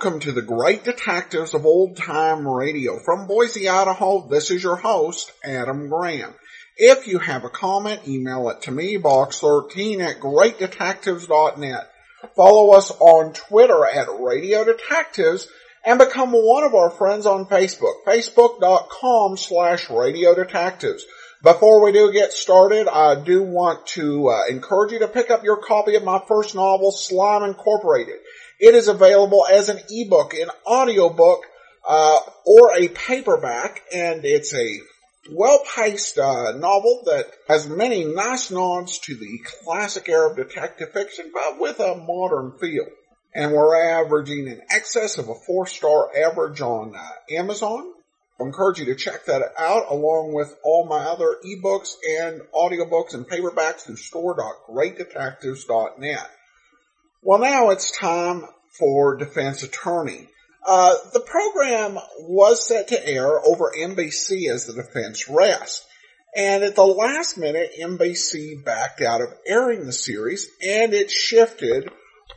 welcome to the Great Detectives of Old Time Radio. From Boise, Idaho, this is your host, Adam Graham. If you have a comment, email it to me, box13 at greatdetectives.net. Follow us on Twitter at Radio Detectives and become one of our friends on Facebook, facebook.com slash Radio Detectives. Before we do get started, I do want to uh, encourage you to pick up your copy of my first novel, Slime Incorporated. It is available as an ebook, an audiobook, uh, or a paperback, and it's a well-paced uh, novel that has many nice nods to the classic era of detective fiction, but with a modern feel. And we're averaging in excess of a four-star average on uh, Amazon. I encourage you to check that out along with all my other ebooks and audiobooks and paperbacks through store.greatdetectives.net. Well, now it's time for Defense Attorney. Uh, the program was set to air over NBC as the defense rest. And at the last minute, NBC backed out of airing the series and it shifted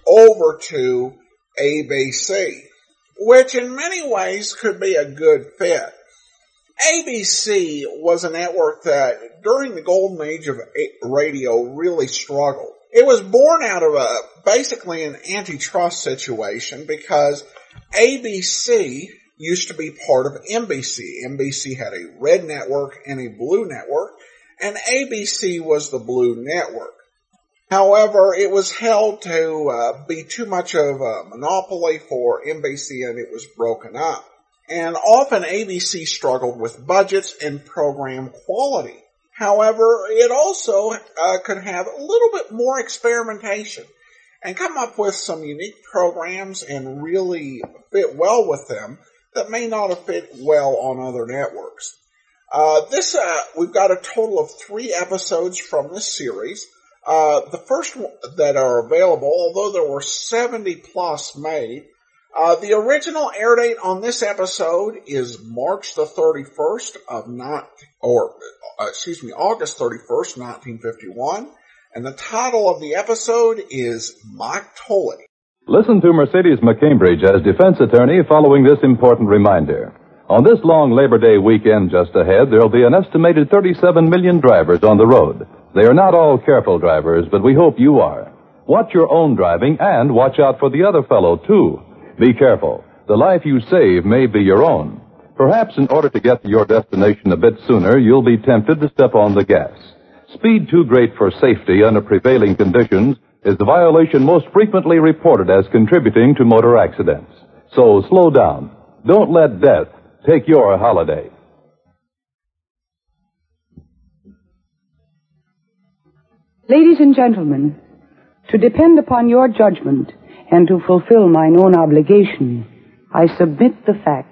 over to ABC which in many ways could be a good fit. ABC was a network that during the golden age of radio really struggled. It was born out of a, basically an antitrust situation because ABC used to be part of NBC. NBC had a red network and a blue network, and ABC was the blue network. However, it was held to uh, be too much of a monopoly for NBC and it was broken up. And often ABC struggled with budgets and program quality. However, it also uh, could have a little bit more experimentation and come up with some unique programs and really fit well with them that may not have fit well on other networks. Uh, this, uh, we've got a total of three episodes from this series. Uh, the first that are available, although there were 70 plus made, uh, the original air date on this episode is March the 31st of not, or uh, excuse me, August 31st, 1951, and the title of the episode is Mike Tully. Listen to Mercedes McCambridge as defense attorney following this important reminder. On this long Labor Day weekend just ahead, there'll be an estimated 37 million drivers on the road. They are not all careful drivers, but we hope you are. Watch your own driving and watch out for the other fellow, too. Be careful. The life you save may be your own. Perhaps in order to get to your destination a bit sooner, you'll be tempted to step on the gas. Speed too great for safety under prevailing conditions is the violation most frequently reported as contributing to motor accidents. So slow down. Don't let death take your holiday. Ladies and gentlemen, to depend upon your judgment and to fulfill mine own obligation, I submit the facts,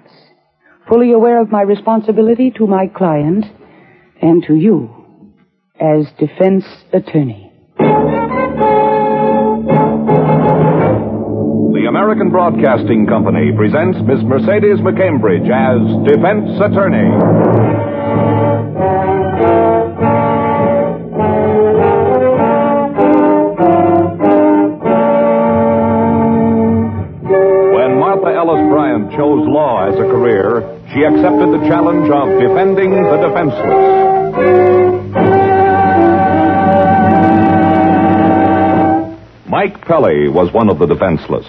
fully aware of my responsibility to my client and to you as defense attorney. The American Broadcasting Company presents Miss Mercedes McCambridge as defense attorney. Chose law as a career, she accepted the challenge of defending the defenseless. Mike Pelly was one of the defenseless.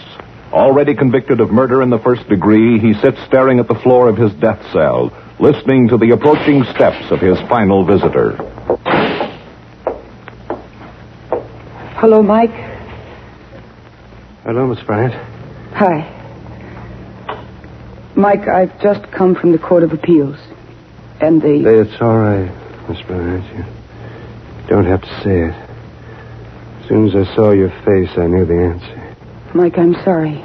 Already convicted of murder in the first degree, he sits staring at the floor of his death cell, listening to the approaching steps of his final visitor. Hello, Mike. Hello, Miss Bryant. Hi. Mike, I've just come from the Court of Appeals. And the. It's all right, Miss Bryant. You don't have to say it. As soon as I saw your face, I knew the answer. Mike, I'm sorry.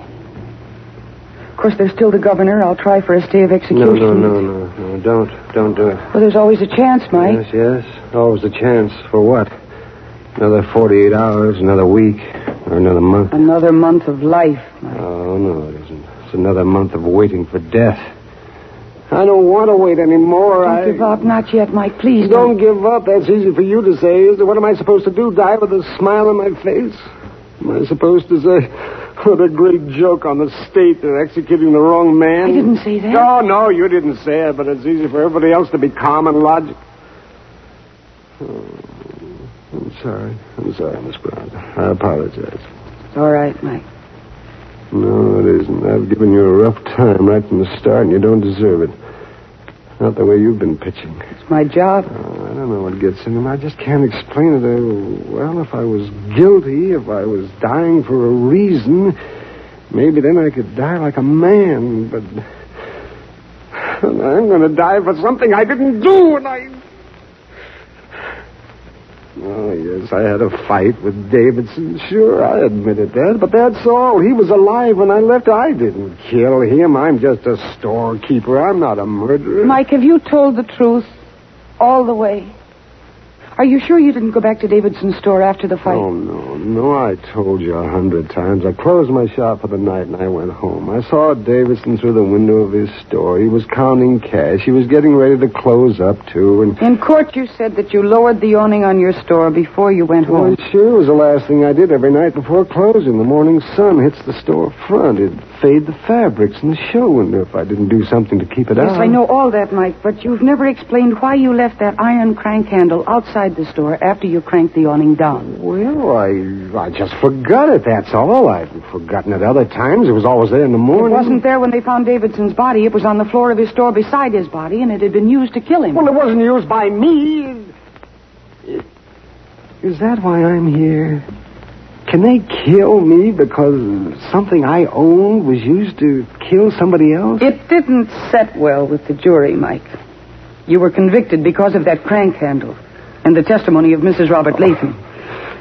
Of course, there's still the governor. I'll try for a stay of execution. No, no, no, no, no. Don't, don't do it. Well, there's always a chance, Mike. Yes, yes. Always a chance. For what? Another 48 hours, another week, or another month? Another month of life, Mike. Oh, no, it isn't. It's another month of waiting for death. I don't want to wait anymore. Don't I... give up. Not yet, Mike. Please Don't give up. That's easy for you to say. Is it? What am I supposed to do? Die with a smile on my face? Am I supposed to say, what a great joke on the state they're executing the wrong man? I didn't say that. No, no, you didn't say it, but it's easy for everybody else to be calm and logical. Oh, I'm sorry. I'm sorry, Miss Brown. I apologize. All right, Mike. No, it isn't. I've given you a rough time right from the start, and you don't deserve it. Not the way you've been pitching. It's my job. Oh, I don't know what gets in him. I just can't explain it. Uh, well, if I was guilty, if I was dying for a reason, maybe then I could die like a man. But I'm going to die for something I didn't do, and I. Oh, yes, I had a fight with Davidson. Sure, I admitted that. But that's all. He was alive when I left. I didn't kill him. I'm just a storekeeper. I'm not a murderer. Mike, have you told the truth all the way? Are you sure you didn't go back to Davidson's store after the fight? Oh, no, no, I told you a hundred times. I closed my shop for the night and I went home. I saw Davidson through the window of his store. He was counting cash. He was getting ready to close up, too, and... In court, you said that you lowered the awning on your store before you went Well, home. it sure was the last thing I did every night before closing. The morning sun hits the store front. It'd fade the fabrics in the show window if I didn't do something to keep it Yes, out. I know all that, Mike, but you've never explained why you left that iron crank handle outside the store after you cranked the awning down. Well, I, I just forgot it, that's all. I've forgotten it other times. It was always there in the morning. It wasn't there when they found Davidson's body. It was on the floor of his store beside his body, and it had been used to kill him. Well, it wasn't used by me. Is that why I'm here? Can they kill me because something I owned was used to kill somebody else? It didn't set well with the jury, Mike. You were convicted because of that crank handle and the testimony of Mrs. Robert Latham.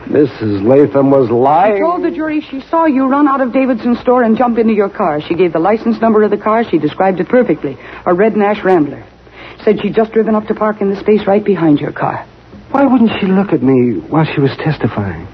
Mrs. Latham was lying. She told the jury she saw you run out of Davidson's store and jump into your car. She gave the license number of the car. She described it perfectly. A red Nash Rambler. Said she'd just driven up to park in the space right behind your car. Why wouldn't she look at me while she was testifying?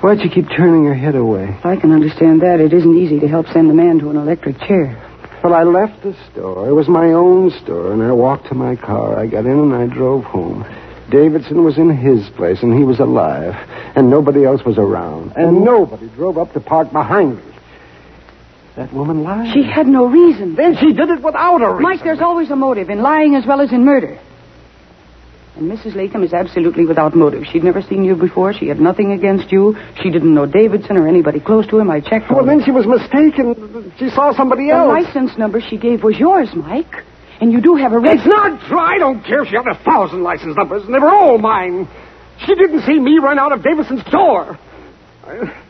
Why'd she keep turning her head away? I can understand that. It isn't easy to help send a man to an electric chair. Well, I left the store. It was my own store, and I walked to my car. I got in and I drove home. Davidson was in his place, and he was alive, and nobody else was around, and nobody drove up to park behind me. That woman lied. She had no reason. Then she did it without a reason. Mike, there's always a motive in lying as well as in murder. And Mrs. Latham is absolutely without motive. She'd never seen you before. She had nothing against you. She didn't know Davidson or anybody close to him. I checked. Well, then she was mistaken. She saw somebody The else. The license number she gave was yours, Mike. And you do have a red. It's not true. I don't care if she had a thousand license numbers, and they were all mine. She didn't see me run out of Davidson's door. I-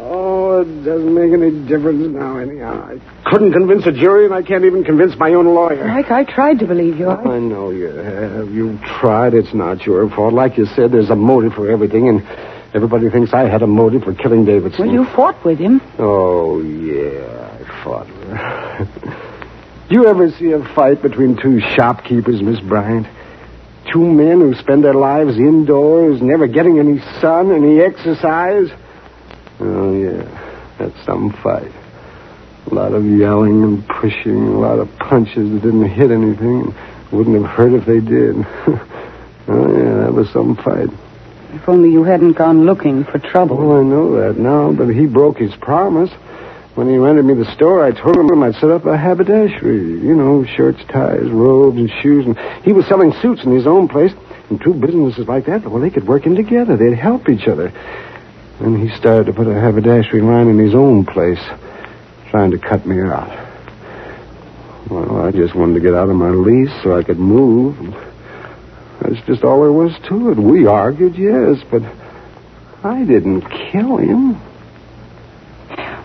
Oh, it doesn't make any difference now, anyhow. I couldn't convince a jury, and I can't even convince my own lawyer. Mike, I tried to believe you. I... I know you have. You've tried. It's not your fault. Like you said, there's a motive for everything, and everybody thinks I had a motive for killing Davidson. Well, you fought with him. Oh, yeah, I fought with her. Do you ever see a fight between two shopkeepers, Miss Bryant? Two men who spend their lives indoors, never getting any sun, any exercise? Oh, yeah, that's some fight. A lot of yelling and pushing, a lot of punches that didn't hit anything and wouldn't have hurt if they did. oh, yeah, that was some fight. If only you hadn't gone looking for trouble. Oh, I know that now, but he broke his promise. When he rented me the store, I told him I'd set up a haberdashery. You know, shirts, ties, robes, and shoes. And he was selling suits in his own place. And two businesses like that, well, they could work in together. They'd help each other. Then he started to put a haberdashery line in his own place, trying to cut me out. Well, I just wanted to get out of my lease so I could move. That's just all there was to it. We argued, yes, but I didn't kill him.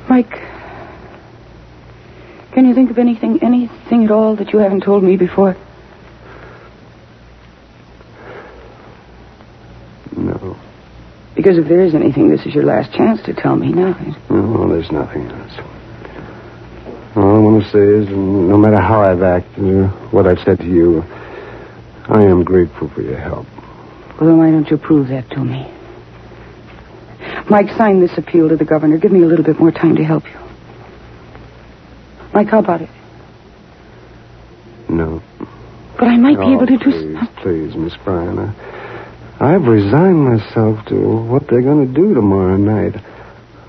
Mike, can you think of anything, anything at all that you haven't told me before? No. Because if there is anything, this is your last chance to tell me now. No, there's nothing else. All I want to say is, no matter how I've acted or what I've said to you, I am grateful for your help. Well, then why don't you prove that to me? Mike, sign this appeal to the governor. Give me a little bit more time to help you. Mike, how about it? No. But I might be Oh, able to oh, do please, please, Miss Bryant. I, I've resigned myself to what they're going to do tomorrow night.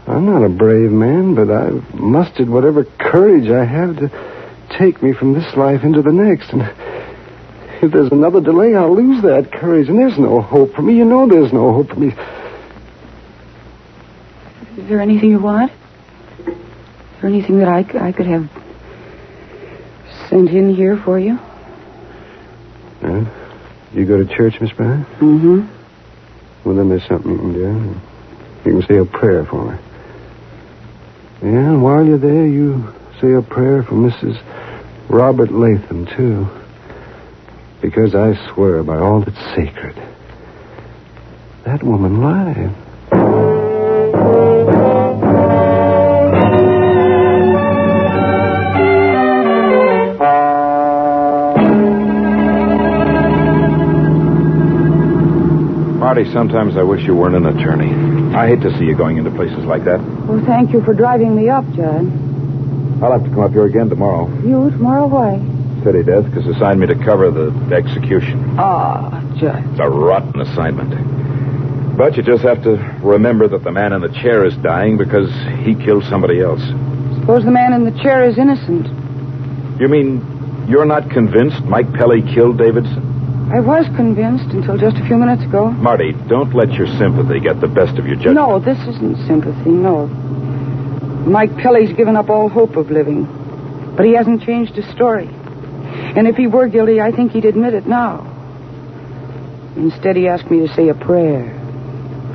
I'm not a brave man, but I've mustered whatever courage I have to take me from this life into the next. And if there's another delay, I'll lose that courage. And there's no hope for me. You know there's no hope for me. Is there anything you want? There anything that I, I could have sent in here for you? Huh? You go to church, Miss Brown? Mm-hmm. Well, then there's something you can do. You can say a prayer for me. Yeah, and while you're there, you say a prayer for Mrs. Robert Latham, too. Because I swear by all that's sacred, that woman lied. Marty, sometimes I wish you weren't an attorney. I hate to see you going into places like that. Well, thank you for driving me up, John. I'll have to come up here again tomorrow. You, tomorrow, why? City Desk has assigned me to cover the execution. Ah, Judd. It's a rotten assignment. But you just have to remember that the man in the chair is dying because he killed somebody else. Suppose the man in the chair is innocent. You mean you're not convinced Mike Pelly killed Davidson? I was convinced until just a few minutes ago. Marty, don't let your sympathy get the best of your judgment. No, this isn't sympathy, no. Mike Kelly's given up all hope of living. But he hasn't changed his story. And if he were guilty, I think he'd admit it now. Instead, he asked me to say a prayer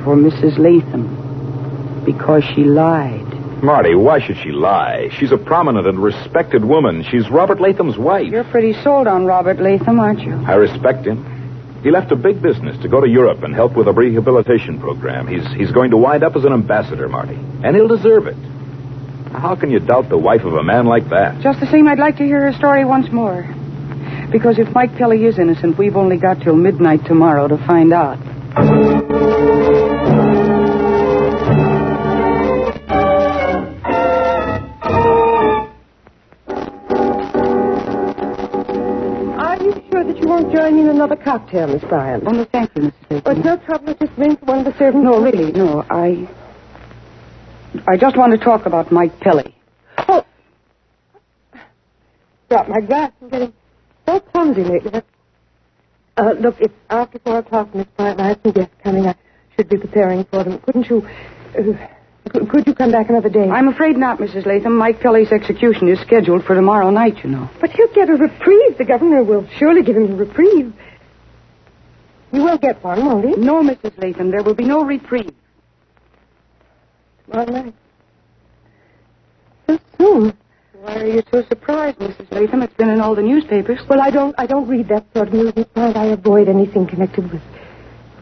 for Mrs. Latham because she lied. Marty, why should she lie? She's a prominent and respected woman. She's Robert Latham's wife. You're pretty sold on Robert Latham, aren't you? I respect him. He left a big business to go to Europe and help with a rehabilitation program. He's, he's going to wind up as an ambassador, Marty. And he'll deserve it. How can you doubt the wife of a man like that? Just the same, I'd like to hear her story once more. Because if Mike Pelly is innocent, we've only got till midnight tomorrow to find out. Cocktail, Miss Bryant? Oh, no, thank you, Mrs. Oh, it's no trouble. Just ring for one of the servants. No, really, no. I. I just want to talk about Mike Pelly. Oh. Drop my glass. I'm getting so clumsy lately. Uh, look, it's after four o'clock, Miss Bryant. I have some guests coming. I should be preparing for them. Couldn't you... Uh, could, could you come back another day? I'm afraid not, Mrs. Latham. Mike Pelly's execution is scheduled for tomorrow night, you know. But he'll get a reprieve. The governor will surely give him a reprieve. You will get one, won't he? No, Mrs. Latham, there will be no reprieve. Tomorrow night. So soon. Why are you so surprised, Mrs. Latham? It's been in all the newspapers. Well, I don't. I don't read that sort of news, Bryant. I avoid anything connected with,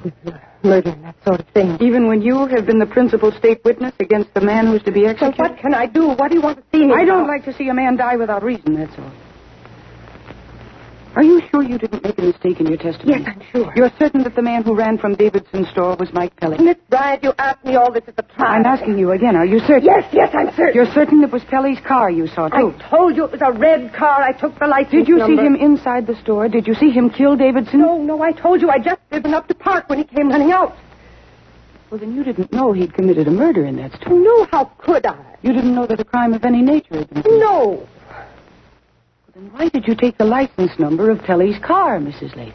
with uh, murder and that sort of thing. Even when you have been the principal state witness against the man who's to be So executed. what can I do? What do you want to see me? I don't for? like to see a man die without reason, that's all. Are you sure you didn't make a mistake in your testimony? Yes, I'm sure. You're certain that the man who ran from Davidson's store was Mike Pelly? Miss Bryant, you asked me all this at the time. I'm asking you again. Are you certain? Yes, yes, I'm certain. You're certain it was Pelly's car you saw, too? I told you it was a red car. I took the license Did you number. see him inside the store? Did you see him kill Davidson? No, no, I told you. I just driven up to park when he came running out. Well, then you didn't know he'd committed a murder in that store. No, how could I? You didn't know that a crime of any nature had been committed. No. Then why did you take the license number of Pelly's car, Mrs. Latham?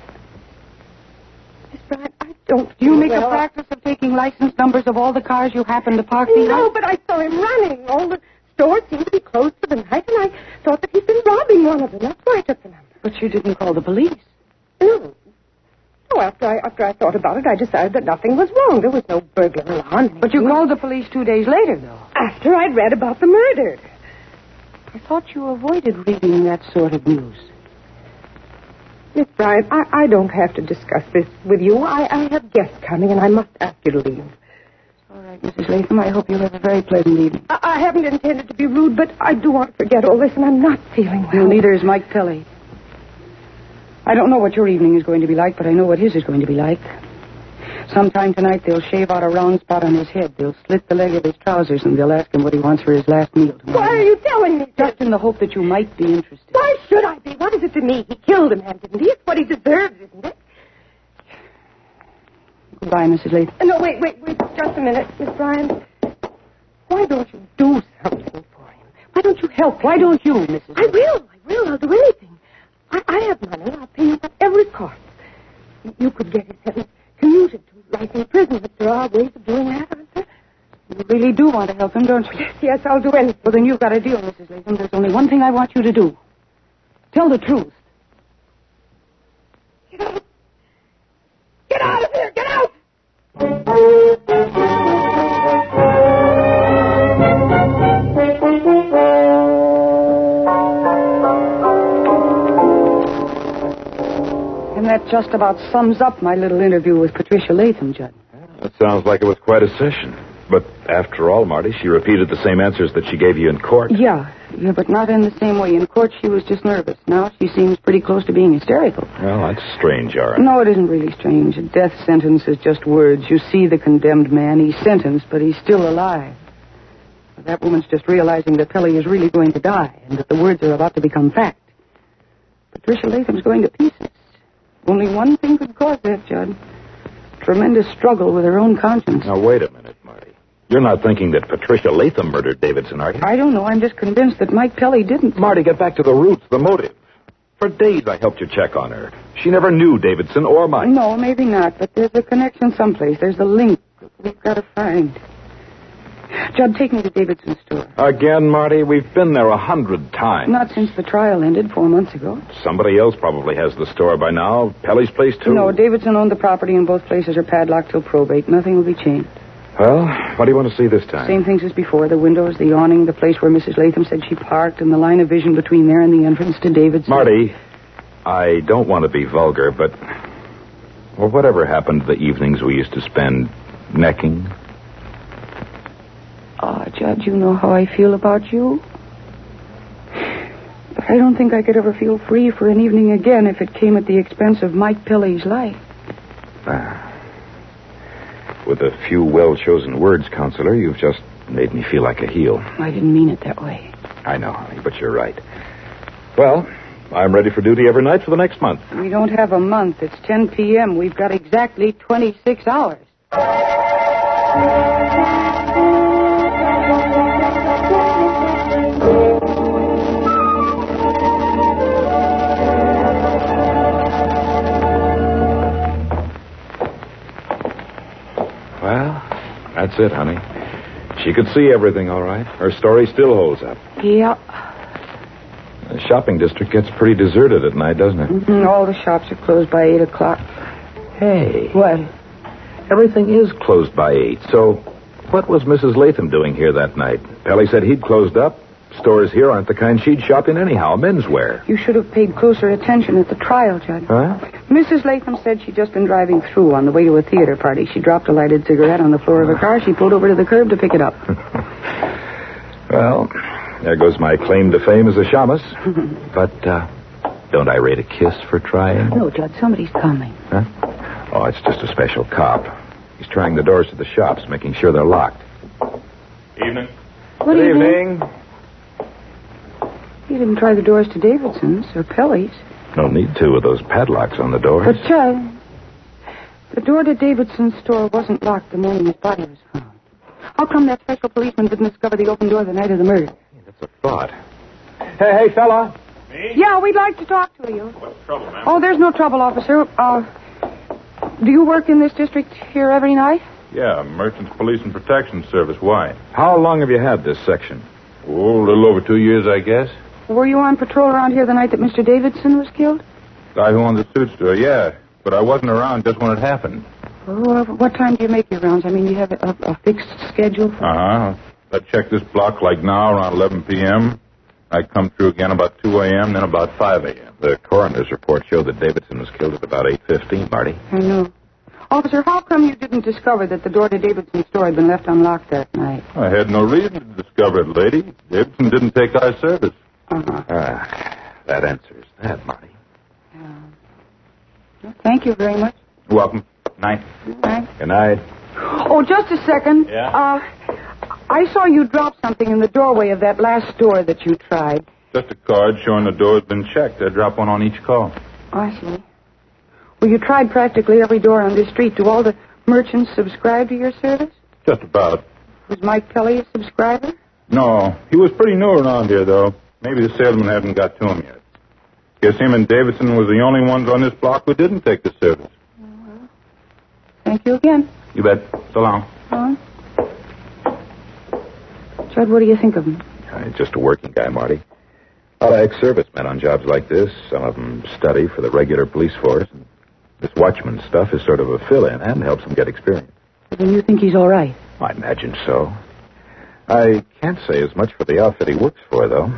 Miss Bryant, I don't. Do you make well, a practice of taking license numbers of all the cars you happen to park in? No, behind? but I saw him running. All the stores seemed to be closed for the night, and I thought that he'd been robbing one of them. That's why I took the number. But you didn't call the police. No. Oh, after I after I thought about it, I decided that nothing was wrong. There was no burglar alarm. But you called the police two days later, though. after I'd read about the murder. I thought you avoided reading that sort of news. Miss Bryant, I, I don't have to discuss this with you. I, I have guests coming, and I must ask you to leave. All right, Mrs. Latham, I hope you have a very pleasant evening. I, I haven't intended to be rude, but I do want to forget all this, and I'm not feeling well. No, neither is Mike Pelly. I don't know what your evening is going to be like, but I know what his is going to be like. Sometime tonight they'll shave out a round spot on his head. They'll slit the leg of his trousers, and they'll ask him what he wants for his last meal tomorrow. Why are you telling me? Just in the hope that you might be interested. Why should I be? What is it to me? He killed a man, didn't he? It's what he deserves, isn't it? Goodbye, Mrs. Latham. Uh, No, wait, wait, wait, just a minute, Miss Bryant. Why don't you do something for him? Why don't you help? Why don't you, Mrs. I will, I will. I'll do anything. I, I have money. I'll pay you whatever it costs. You could get his sentence commuted life in prison, but there are ways of doing that, aren't there? You really do want to help him, don't you? Yes, yes, I'll do anything. Well, then you've got a deal, Mrs. Latham. There's only one thing I want you to do. Tell the truth. Get out. Get out of here. Get out. That just about sums up my little interview with Patricia Latham, Judd. That sounds like it was quite a session. But after all, Marty, she repeated the same answers that she gave you in court. Yeah, yeah, but not in the same way. In court, she was just nervous. Now she seems pretty close to being hysterical. Well, that's strange, Aaron. No, it isn't really strange. A death sentence is just words. You see the condemned man. He's sentenced, but he's still alive. That woman's just realizing that Pelly is really going to die and that the words are about to become fact. Patricia Latham's going to pieces. Only one thing could cause that, Judd. Tremendous struggle with her own conscience. Now, wait a minute, Marty. You're not thinking that Patricia Latham murdered Davidson, are you? I don't know. I'm just convinced that Mike Pelly didn't. Marty, get back to the roots, the motive. For days I helped you check on her. She never knew Davidson or Mike. No, maybe not, but there's a connection someplace. There's a link we've got to find. Judd, take me to Davidson's store. Again, Marty, we've been there a hundred times. Not since the trial ended four months ago. Somebody else probably has the store by now. Pelly's place, too. No, Davidson owned the property, and both places are padlocked till probate. Nothing will be changed. Well, what do you want to see this time? Same things as before the windows, the awning, the place where Mrs. Latham said she parked, and the line of vision between there and the entrance to Davidson. Marty, I don't want to be vulgar, but. Well, whatever happened to the evenings we used to spend necking? Ah, Judd, you know how I feel about you. But I don't think I could ever feel free for an evening again if it came at the expense of Mike Pelly's life. Ah. With a few well chosen words, counselor, you've just made me feel like a heel. I didn't mean it that way. I know, honey, but you're right. Well, I'm ready for duty every night for the next month. We don't have a month. It's 10 p.m. We've got exactly 26 hours. That's it, honey. She could see everything all right. Her story still holds up. Yeah. The shopping district gets pretty deserted at night, doesn't it? Mhm, All the shops are closed by 8 o'clock. Hey. What? Everything is closed by eight. So, what was Mrs. Latham doing here that night? Pelly said he'd closed up. Stores here aren't the kind she'd shop in anyhow. Menswear. You should have paid closer attention at the trial, Judd. Huh? Mrs. Latham said she'd just been driving through on the way to a theater party. She dropped a lighted cigarette on the floor of her car. She pulled over to the curb to pick it up. Well, there goes my claim to fame as a shamus. but, uh, don't I rate a kiss for trying? No, Judd, somebody's coming. Huh? Oh, it's just a special cop. He's trying the doors to the shops, making sure they're locked. Evening. Good evening. You didn't try the doors to Davidson's or Pelly's. No need to with those padlocks on the doors. But, Judd, the door to Davidson's store wasn't locked the morning his body was found. How come that special policeman didn't discover the open door the night of the murder? That's a thought. Hey, hey, fella. Yeah, we'd like to talk to you. What's the trouble, man? Oh, there's no trouble, officer. Uh, do you work in this district here every night? Yeah, Merchants Police and Protection Service. Why? How long have you had this section? Oh, a little over two years, I guess. Were you on patrol around here the night that Mr. Davidson was killed? Guy who owned the suit store, yeah. But I wasn't around just when it happened. Uh, what time do you make your rounds? I mean, you have a, a, fixed schedule? For... Uh huh. I check this block like now around 11 p.m. I come through again about 2 a.m., then about 5 a.m. The coroner's report showed that Davidson was killed at about 8.15, Marty. I know. Officer, how come you didn't discover that the door to Davidson's store had been left unlocked that night? I had no reason to discover it, lady. Davidson didn't take our service. Uh-huh. Ah, that answers that, Marty. Well, thank you very much. Welcome. Night. Good night. Good night. Oh, just a second. Yeah? Uh, I saw you drop something in the doorway of that last door that you tried. Just a card showing the door's been checked. I drop one on each call. I see. Well, you tried practically every door on this street. Do all the merchants subscribe to your service? Just about. Was Mike Kelly a subscriber? No, he was pretty new around here, though. Maybe the salesman hadn't got to him yet. Guess him and Davidson was the only ones on this block who didn't take the service. Thank you again. You bet. So long. Huh? Judd, what do you think of him? Uh, just a working guy, Marty. A lot of ex-servicemen on jobs like this. Some of them study for the regular police force. And this watchman stuff is sort of a fill-in and helps them get experience. Then you think he's all right? I imagine so. I can't say as much for the outfit he works for, though.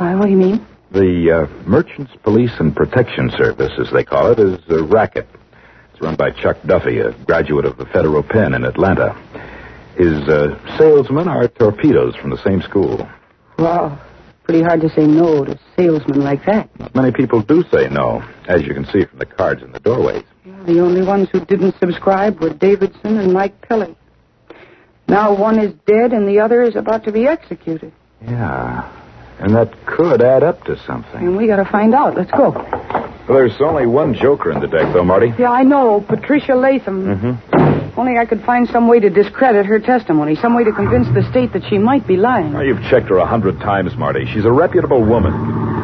Why, what do you mean? The uh, Merchants Police and Protection Service, as they call it, is a racket. It's run by Chuck Duffy, a graduate of the Federal Pen in Atlanta. His uh, salesmen are torpedoes from the same school. Wow. Pretty hard to say no to salesmen like that. Not many people do say no, as you can see from the cards in the doorways. The only ones who didn't subscribe were Davidson and Mike Kelly. Now one is dead and the other is about to be executed. Yeah. And that could add up to something. And we gotta find out. Let's go. Well, there's only one joker in the deck, though, Marty. Yeah, I know. Patricia Latham. Mm-hmm. Only I could find some way to discredit her testimony, some way to convince the state that she might be lying. You've checked her a hundred times, Marty. She's a reputable woman.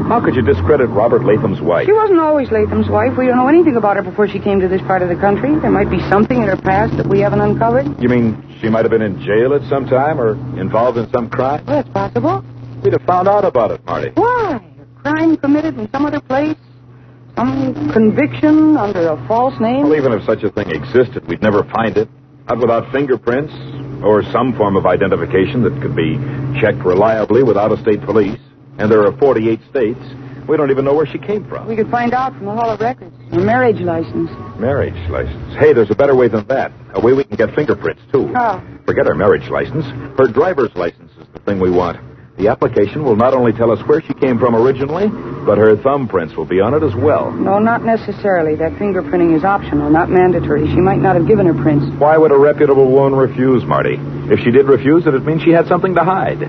How could you discredit Robert Latham's wife? She wasn't always Latham's wife. We don't know anything about her before she came to this part of the country. There might be something in her past that we haven't uncovered. You mean she might have been in jail at some time or involved in some crime? Well, that's possible. We'd have found out about it, Marty. Why? A crime committed in some other place? Some conviction under a false name? Well, even if such a thing existed, we'd never find it. Not without fingerprints or some form of identification that could be checked reliably with out-of-state police. And there are 48 states. We don't even know where she came from. We could find out from the Hall of Records. Her marriage license. Marriage license. Hey, there's a better way than that. A way we can get fingerprints, too. How? Forget her marriage license. Her driver's license is the thing we want. The application will not only tell us where she came from originally, but her thumbprints will be on it as well. No, not necessarily. That fingerprinting is optional, not mandatory. She might not have given her prints. Why would a reputable woman refuse, Marty? If she did refuse it, it means she had something to hide.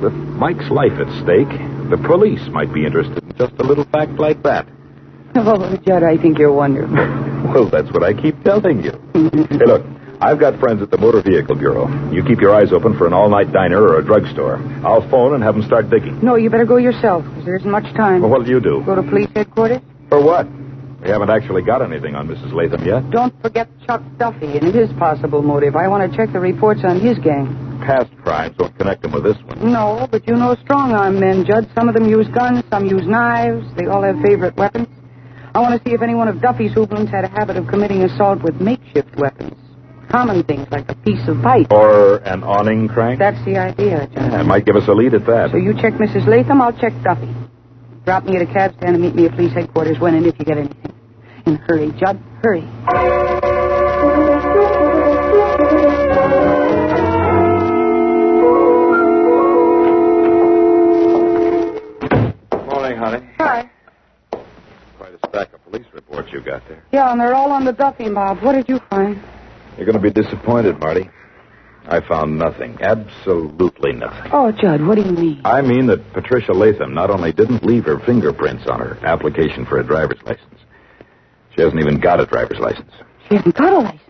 With Mike's life at stake, the police might be interested in just a little fact like that. Oh, Judd, I think you're wonderful. Well, that's what I keep telling you. hey, look, I've got friends at the Motor Vehicle Bureau. You keep your eyes open for an all-night diner or a drugstore. I'll phone and have them start digging. No, you better go yourself, because there isn't much time. Well, what'll you do? Go to police headquarters? For what? We haven't actually got anything on Mrs. Latham yet. Don't forget Chuck Duffy and his possible motive. I want to check the reports on his gang. Past crimes don't connect them with this one. No, but you know strong-arm men, Judd. Some of them use guns, some use knives. They all have favorite weapons. I want to see if any one of Duffy's hoodlums had a habit of committing assault with makeshift weapons. Common things like a piece of pipe. Or an awning crank? That's the idea, Judd. Yeah, it might give us a lead at that. So you check Mrs. Latham, I'll check Duffy. Drop me at a cab stand and meet me at police headquarters when and if you get anything. And hurry, Judd, hurry. Morning, honey. Hi. Quite a stack of police reports you got there. Yeah, and they're all on the Duffy mob. What did you find? You're going to be disappointed, Marty. I found nothing. Absolutely nothing. Oh, Judd, what do you mean? I mean that Patricia Latham not only didn't leave her fingerprints on her application for a driver's license, she hasn't even got a driver's license. She hasn't got a license.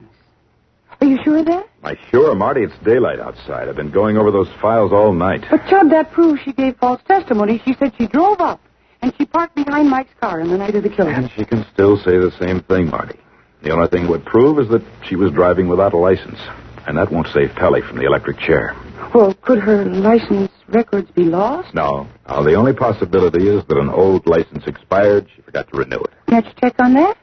Are you sure of that? Why, sure, Marty, it's daylight outside. I've been going over those files all night. But, Judd, that proves she gave false testimony. She said she drove up, and she parked behind Mike's car on the night of the killing. And she can still say the same thing, Marty. The only thing it would prove is that she was driving without a license. And that won't save Pelly from the electric chair. Well, could her license records be lost? No. No, the only possibility is that an old license expired. She forgot to renew it. Can't you check on that?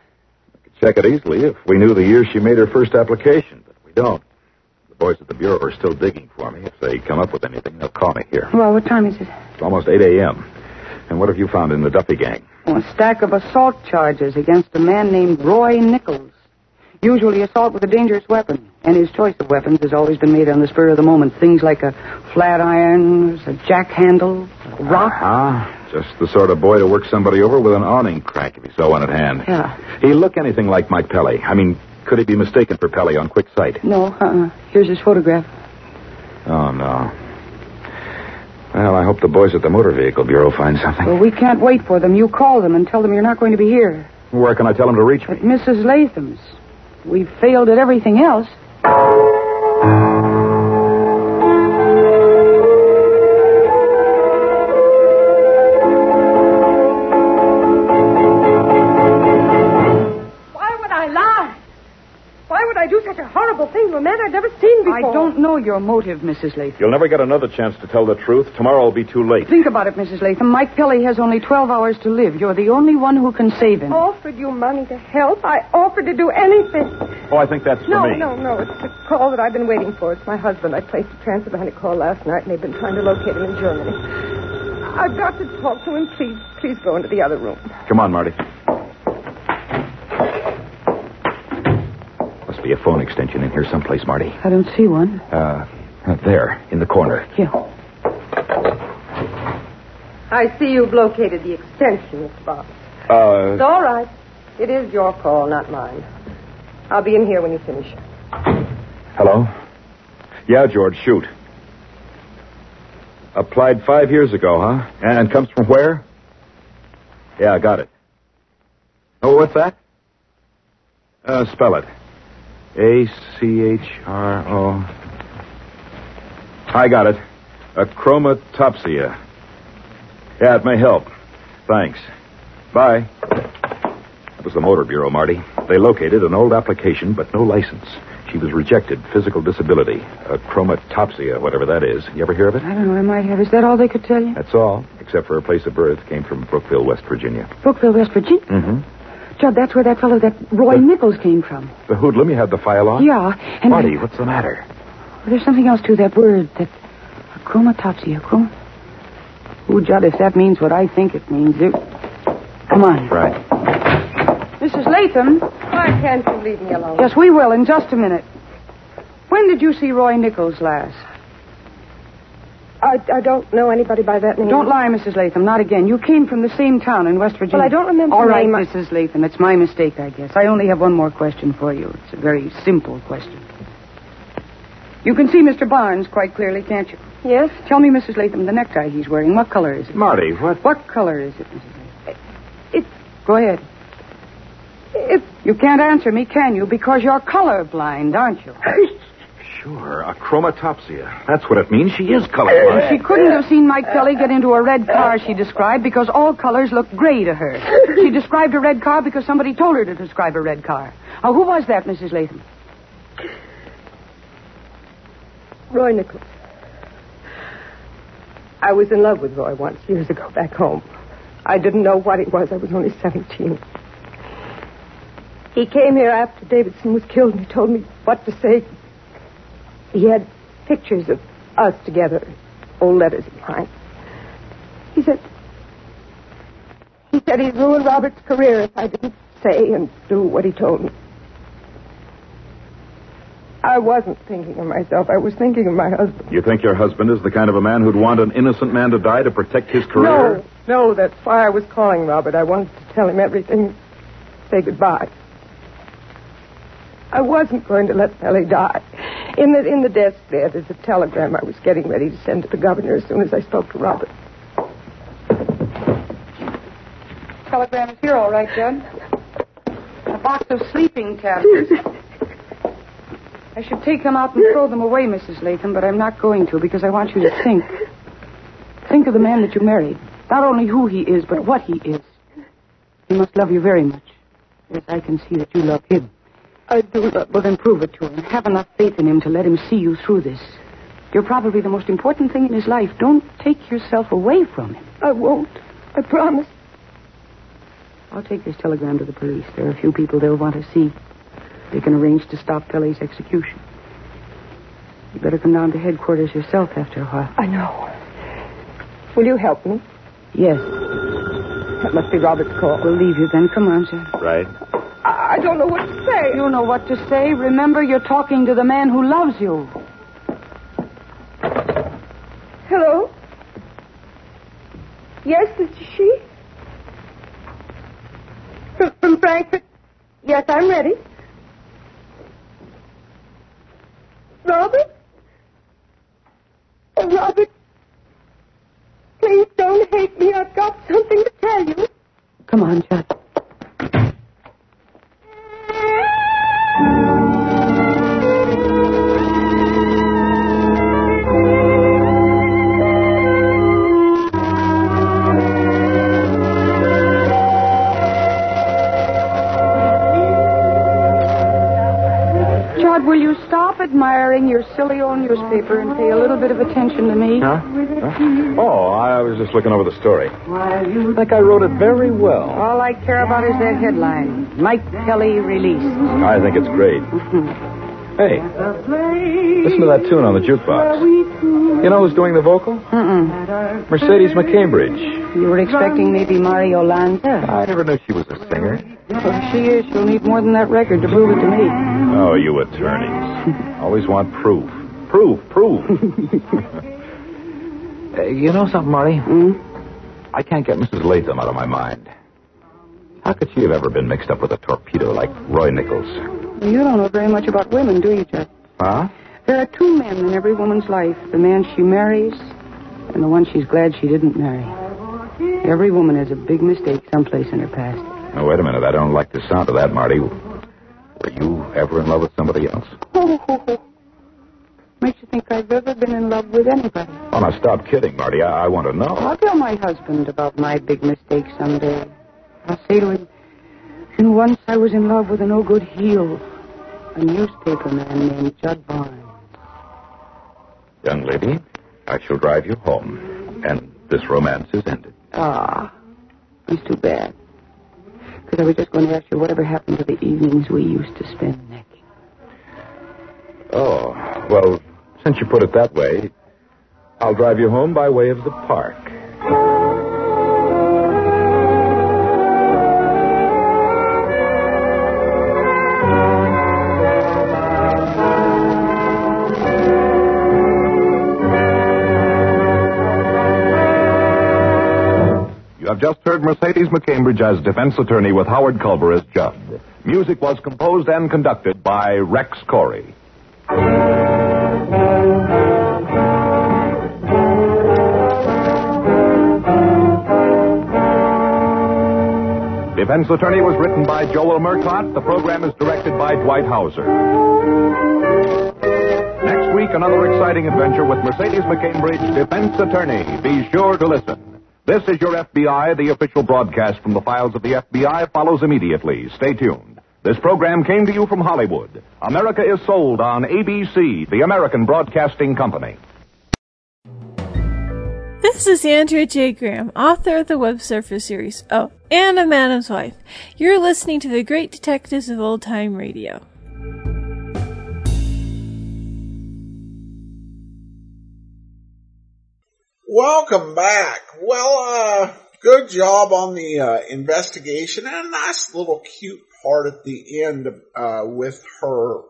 Check it easily if we knew the year she made her first application, but we don't. The boys at the Bureau are still digging for me. If they come up with anything, they'll call me here. Well, what time is it? It's almost 8 a.m. And what have you found in the Duffy gang? A stack of assault charges against a man named Roy Nichols. Usually assault with a dangerous weapon. And his choice of weapons has always been made on the spur of the moment. Things like a flat iron, a jack handle, a rock. Ah, just the sort of boy to work somebody over with an awning crack if he saw one at hand. Yeah. He look anything like Mike Pelly. I mean, could he be mistaken for Pelly on quick sight? No, uh-uh. Here's his photograph. Oh, no. Well, I hope the boys at the Motor Vehicle Bureau find something. Well, we can't wait for them. You call them and tell them you're not going to be here. Where can I tell them to reach At? Mrs. Latham's. We've failed at everything else. Don't know your motive, Mrs. Latham. You'll never get another chance to tell the truth. Tomorrow will be too late. Think about it, Mrs. Latham. Mike Kelly has only 12 hours to live. You're the only one who can save him. I offered you money to help. I offered to do anything. Oh, I think that's for No, me. no, no. It's the call that I've been waiting for. It's my husband. I placed a transatlantic call last night, and they've been trying to locate him in Germany. I've got to talk to him. Please, please go into the other room. Come on, Marty. Must be a phone extension in here someplace, Marty. I don't see one. Uh, there, in the corner. Here. I see you've located the extension, Mr. Bob. Uh, It's all right. It is your call, not mine. I'll be in here when you finish. hello? Yeah, George, shoot. Applied five years ago, huh? And comes from where? Yeah, I got it. Oh, what's that? Uh, spell it. A C H R O. I got it. Achromatopsia. Yeah, it may help. Thanks. Bye. That was the Motor Bureau, Marty. They located an old application, but no license. She was rejected. Physical disability. Achromatopsia, whatever that is. You ever hear of it? I don't know. I might have. Is that all they could tell you? That's all, except for her place of birth came from Brookville, West Virginia. Brookville, West Virginia. Mm-hmm. Judd, that's where that fellow, that Roy Nichols, came from. The hoodlum, you had the file on? Yeah, and Marty, what's the matter? there's something else to that word. That chromatopsia. Chrom. Oh, Judd, if that means what I think it means, it... come on. Right. Mrs. Latham. Why can't you leave me alone? Yes, we will in just a minute. When did you see Roy Nichols last? I, I don't know anybody by that name. Don't lie, Mrs. Latham. Not again. You came from the same town in West Virginia. Well, I don't remember All right, the name. Mrs. Latham. It's my mistake, I guess. I only have one more question for you. It's a very simple question. You can see Mr. Barnes quite clearly, can't you? Yes? Tell me, Mrs. Latham, the necktie he's wearing, what color is it? Marty, what? What color is it, Mrs. Latham? It. Go ahead. It's. You can't answer me, can you? Because you're colorblind, aren't you? Sure, achromatopsia. That's what it means. She is colorblind. She couldn't have seen Mike Kelly get into a red car, she described, because all colors look gray to her. She described a red car because somebody told her to describe a red car. Now, who was that, Mrs. Latham? Roy Nichols. I was in love with Roy once, years ago, back home. I didn't know what he was. I was only 17. He came here after Davidson was killed and he told me what to say. He had pictures of us together, old letters of mine. He said, he said he'd ruin Robert's career if I didn't say and do what he told me. I wasn't thinking of myself. I was thinking of my husband. You think your husband is the kind of a man who'd want an innocent man to die to protect his career? No, no, that's why I was calling Robert. I wanted to tell him everything, say goodbye. I wasn't going to let Ellie die. In the in the desk there, there's a telegram I was getting ready to send to the governor as soon as I spoke to Robert. Telegram is here, all right, Judd. A box of sleeping tablets. I should take them out and throw them away, Mrs. Latham, but I'm not going to because I want you to think. Think of the man that you married. Not only who he is, but what he is. He must love you very much. Yes, I can see that you love him. I do love Well, then prove it to him. Have enough faith in him to let him see you through this. You're probably the most important thing in his life. Don't take yourself away from him. I won't. I promise. I'll take this telegram to the police. There are a few people they'll want to see. They can arrange to stop Kelly's execution. You better come down to headquarters yourself after a while. I know. Will you help me? Yes. That must be Robert's call. We'll leave you then. Come on, sir. Right. I don't know what to say. You know what to say. Remember, you're talking to the man who loves you. Hello? Yes, this is she. From, from Frankfurt? Yes, I'm ready. Admiring your silly old newspaper and pay a little bit of attention to me? Huh? Huh? Oh, I was just looking over the story. I think I wrote it very well. All I care about is that headline Mike Tully released. I think it's great. Hey, listen to that tune on the jukebox. You know who's doing the vocal? Mm-mm. Mercedes McCambridge. You were expecting maybe Mario Lanza? I never knew she was a singer. Well, if she is, she'll need more than that record to prove it to me. Oh, you attorneys. Always want proof. Proof, proof. Uh, you know something, Marty? Hmm? I can't get Mrs. Latham out of my mind. How could she have ever been mixed up with a torpedo like Roy Nichols? You don't know very much about women, do you, Jeff? Huh? There are two men in every woman's life the man she marries and the one she's glad she didn't marry. Every woman has a big mistake someplace in her past. Now, wait a minute. I don't like the sound of that, Marty. Were you ever in love with somebody else? Makes you think I've ever been in love with anybody. Oh, now stop kidding, Marty. I, I want to know. I'll tell my husband about my big mistake someday. I'll say to him, and once I was in love with an no-good heel, a newspaper man named Judd Barnes. Young lady, I shall drive you home. And this romance is ended. Ah, it's too bad. I was just going to ask you whatever happened to the evenings we used to spend necking. Oh, well, since you put it that way, I'll drive you home by way of the park. Have just heard Mercedes McCambridge as defense attorney with Howard Culver as judge. Music was composed and conducted by Rex Koury. Defense Attorney was written by Joel Murcott. The program is directed by Dwight Hauser. Next week, another exciting adventure with Mercedes McCambridge, Defense Attorney. Be sure to listen. This is your FBI. The official broadcast from the files of the FBI follows immediately. Stay tuned. This program came to you from Hollywood. America is sold on ABC, the American Broadcasting Company. This is Andrea J. Graham, author of the Web Surfer series. Oh, and a Madam's Wife. You're listening to the Great Detectives of Old Time Radio. Welcome back. Well, uh, good job on the uh, investigation and a nice little cute part at the end uh, with her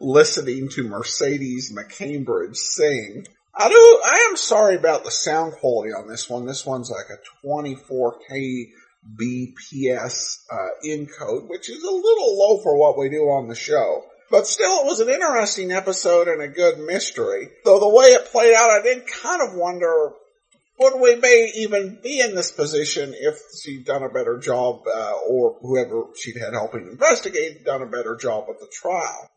listening to Mercedes McCambridge sing. I do. I am sorry about the sound quality on this one. This one's like a 24k BPS uh, encode, which is a little low for what we do on the show. But still, it was an interesting episode and a good mystery. Though the way it played out, I did kind of wonder would we may even be in this position if she'd done a better job, uh, or whoever she'd had helping investigate done a better job at the trial.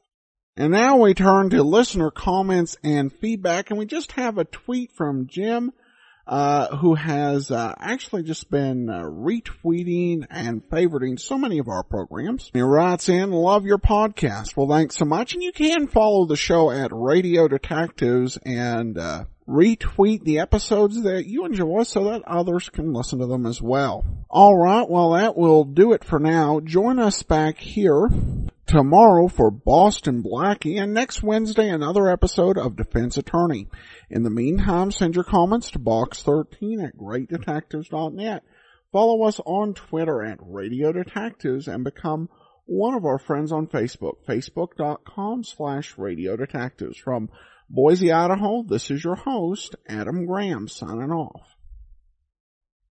And now we turn to listener comments and feedback, and we just have a tweet from Jim, uh, who has uh, actually just been uh, retweeting and favoriting so many of our programs. He writes in, love your podcast. Well, thanks so much. And you can follow the show at Radio Detectives and uh, retweet the episodes that you enjoy so that others can listen to them as well. Alright, well that will do it for now. Join us back here tomorrow for Boston Blackie and next Wednesday another episode of Defense Attorney. In the meantime, send your comments to box13 at greatdetectives.net. Follow us on Twitter at Radio Detectives and become one of our friends on Facebook, facebook.com slash Radio Detectives. From Boise, Idaho, this is your host, Adam Graham, signing off.